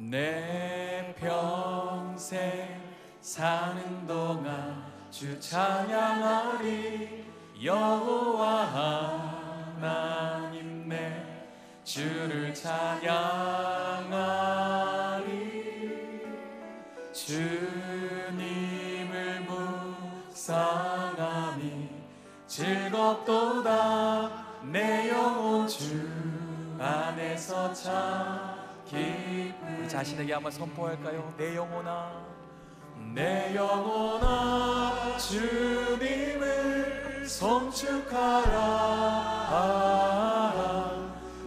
내 평생 사는 동안 주 찬양하리. 여호와 하나님 내 주를 찬양하리. 주님을 묵상함이 즐겁도다. 내 영혼 주 안에서 참 기쁨 우리 자신에게 한번 선포할까요? 내 영혼아 내 영혼아 주님을 송축하라.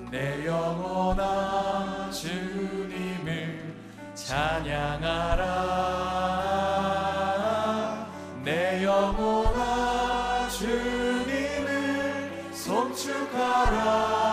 내 영혼아 주님을 찬양하라. 내 영혼아 주님을 송축하라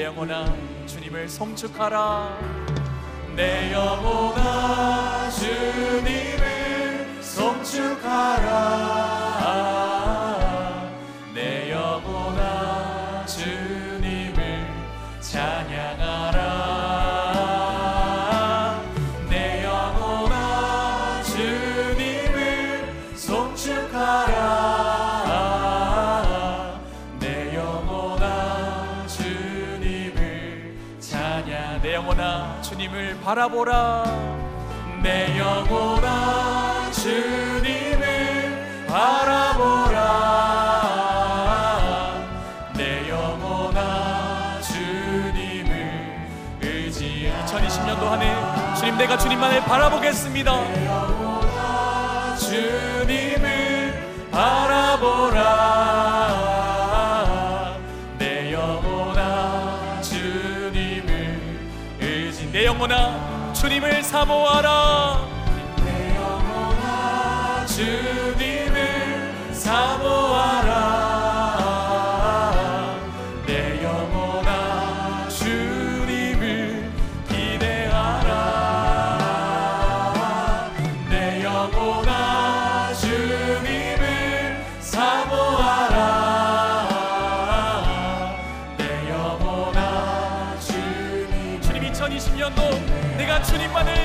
내 영혼아 주님을 송축하라. 내 영혼아 주님 바라보라. 내 영혼아 주님을 바라보라. 내 영혼아 주님을 의지 2020년도 한 해 주님 내가 주님만을 바라보겠습니다. 주님을 바라보라 영혼아 주님을 사모하라. 내 영혼아 주님을 사모하라 주님만을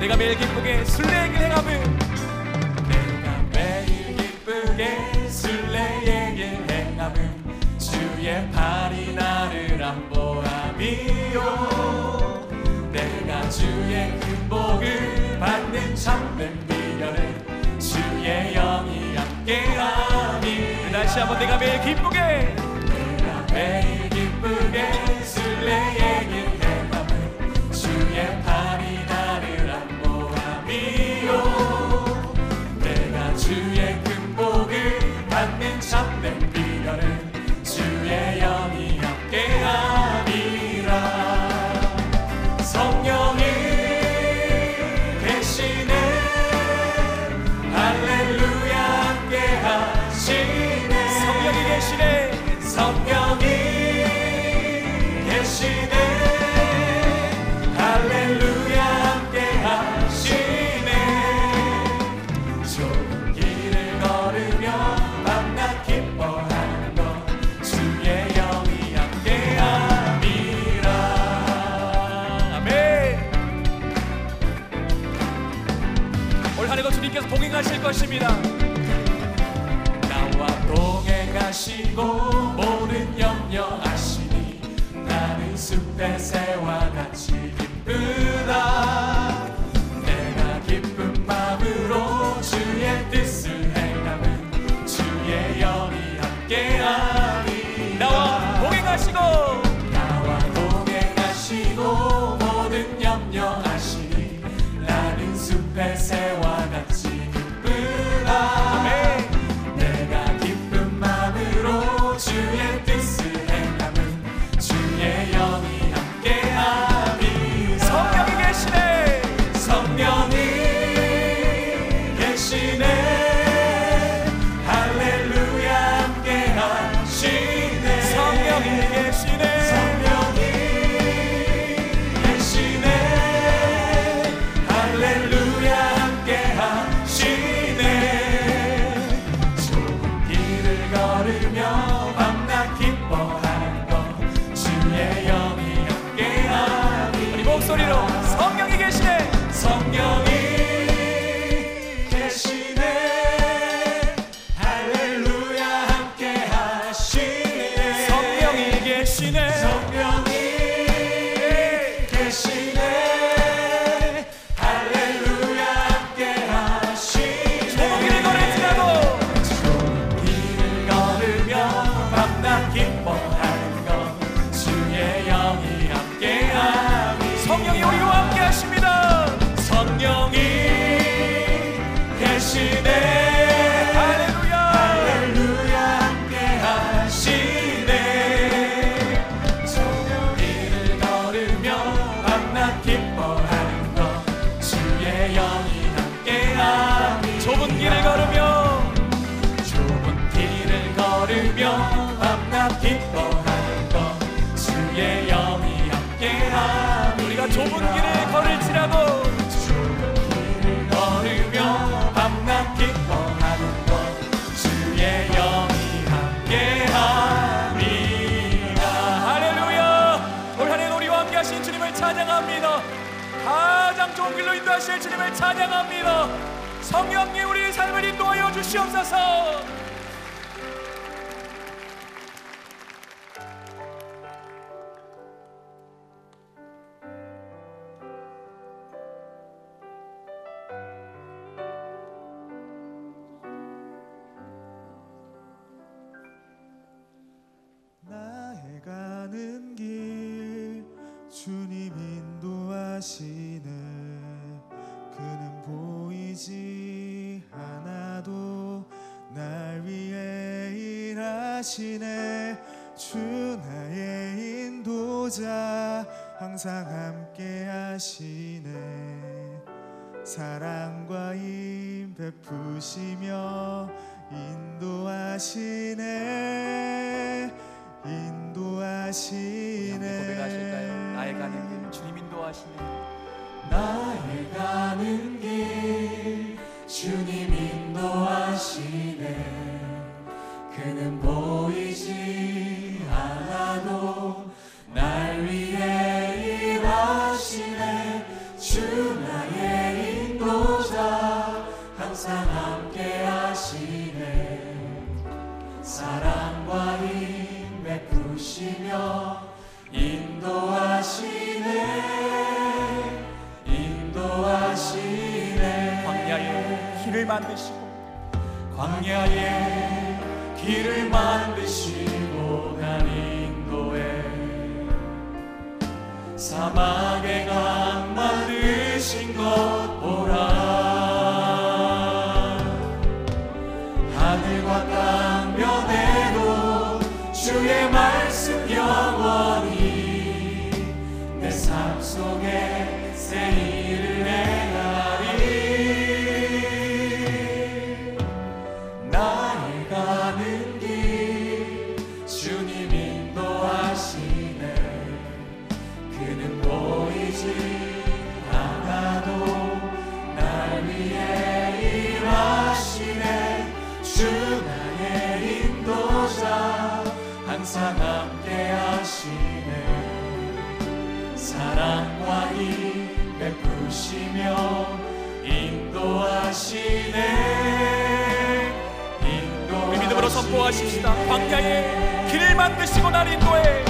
내가 매일 기쁘게 순례의 길 행함은 내가 매일 기쁘게 순례의 길 행함은 주의 팔이 나를 안보함이요. 내가 주의 큰 복을 받는 참된 비결은 주의 영이 함께함이. 다시 한번 내가 매일 기쁘게. 내가 매일 기쁘게 순례의 길 동행하실 것입니다. 나와 동행하시고 모든 염려하시니 나는 숲의 새와 같이 기쁘다 좁은 길을 걸을지라도 좁은 길을 걸으며 밤낮 기뻐하는 것. 가장 좋은 길로 인도하실 주님을 찬양합니다. 성령님 우리의 삶을 인도하여 주시옵소서. 하시네. 주 나의 인도자 항상 함께 하시네. 사랑과 힘 베푸시며 인도하시네. 인도하시네. 고백하실까요? 나의 가는 길 주님 인도하시네. 나의 가는 길 주님 인도하시네 그는 보이지 않아도 날 위해 일하시네. 주 나의 인도자 항상 함께 하시네. 사랑과 힘 베푸시며 인도하시네. 인도하시네. 광야에 길을 만드시고 광야에 길을 만드시고 날 인도해 사막에 강 만드신 것 보라. 하늘과 땅 면에도 주의 말씀 영원히 내 삶 속에 새일 항상 함께 하시네. 사랑과 힘 베푸시며 인도하시네. 인도하시네 믿음으로 선포하십시다. 광야의 길을 만드시고 날 인도해.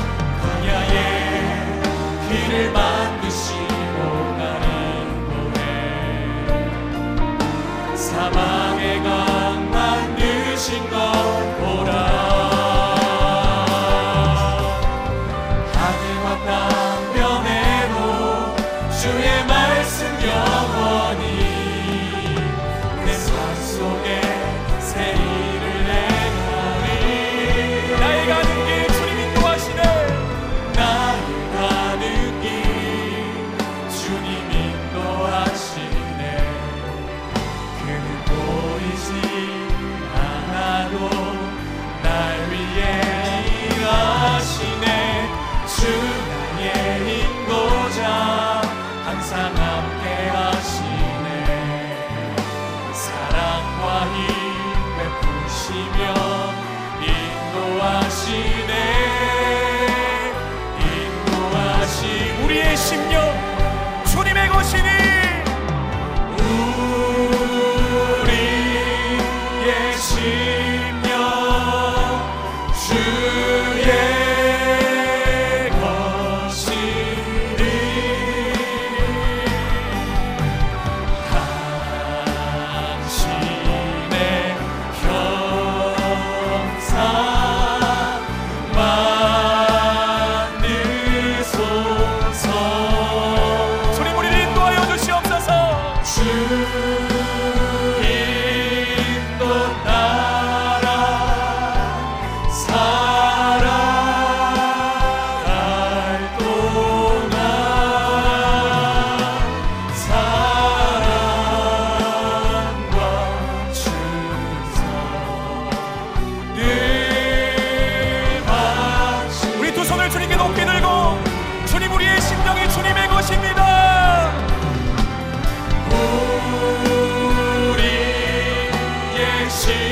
see.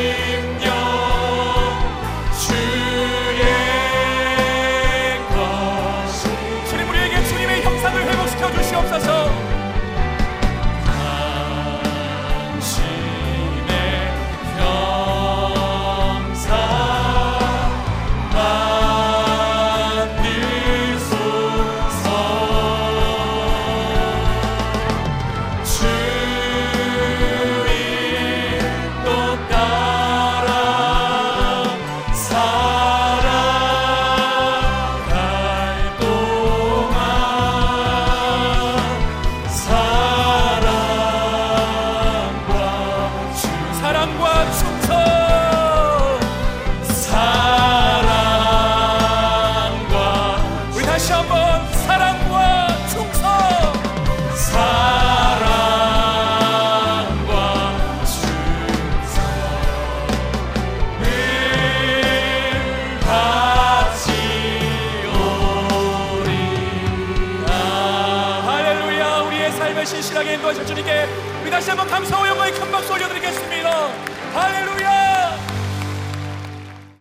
한번 사랑과 충성. 사랑과 충성을 같이 오리라. 할렐루야. 우리의 삶을 신실하게 인도하실 주님께 우리 다시 한번 감사와 영광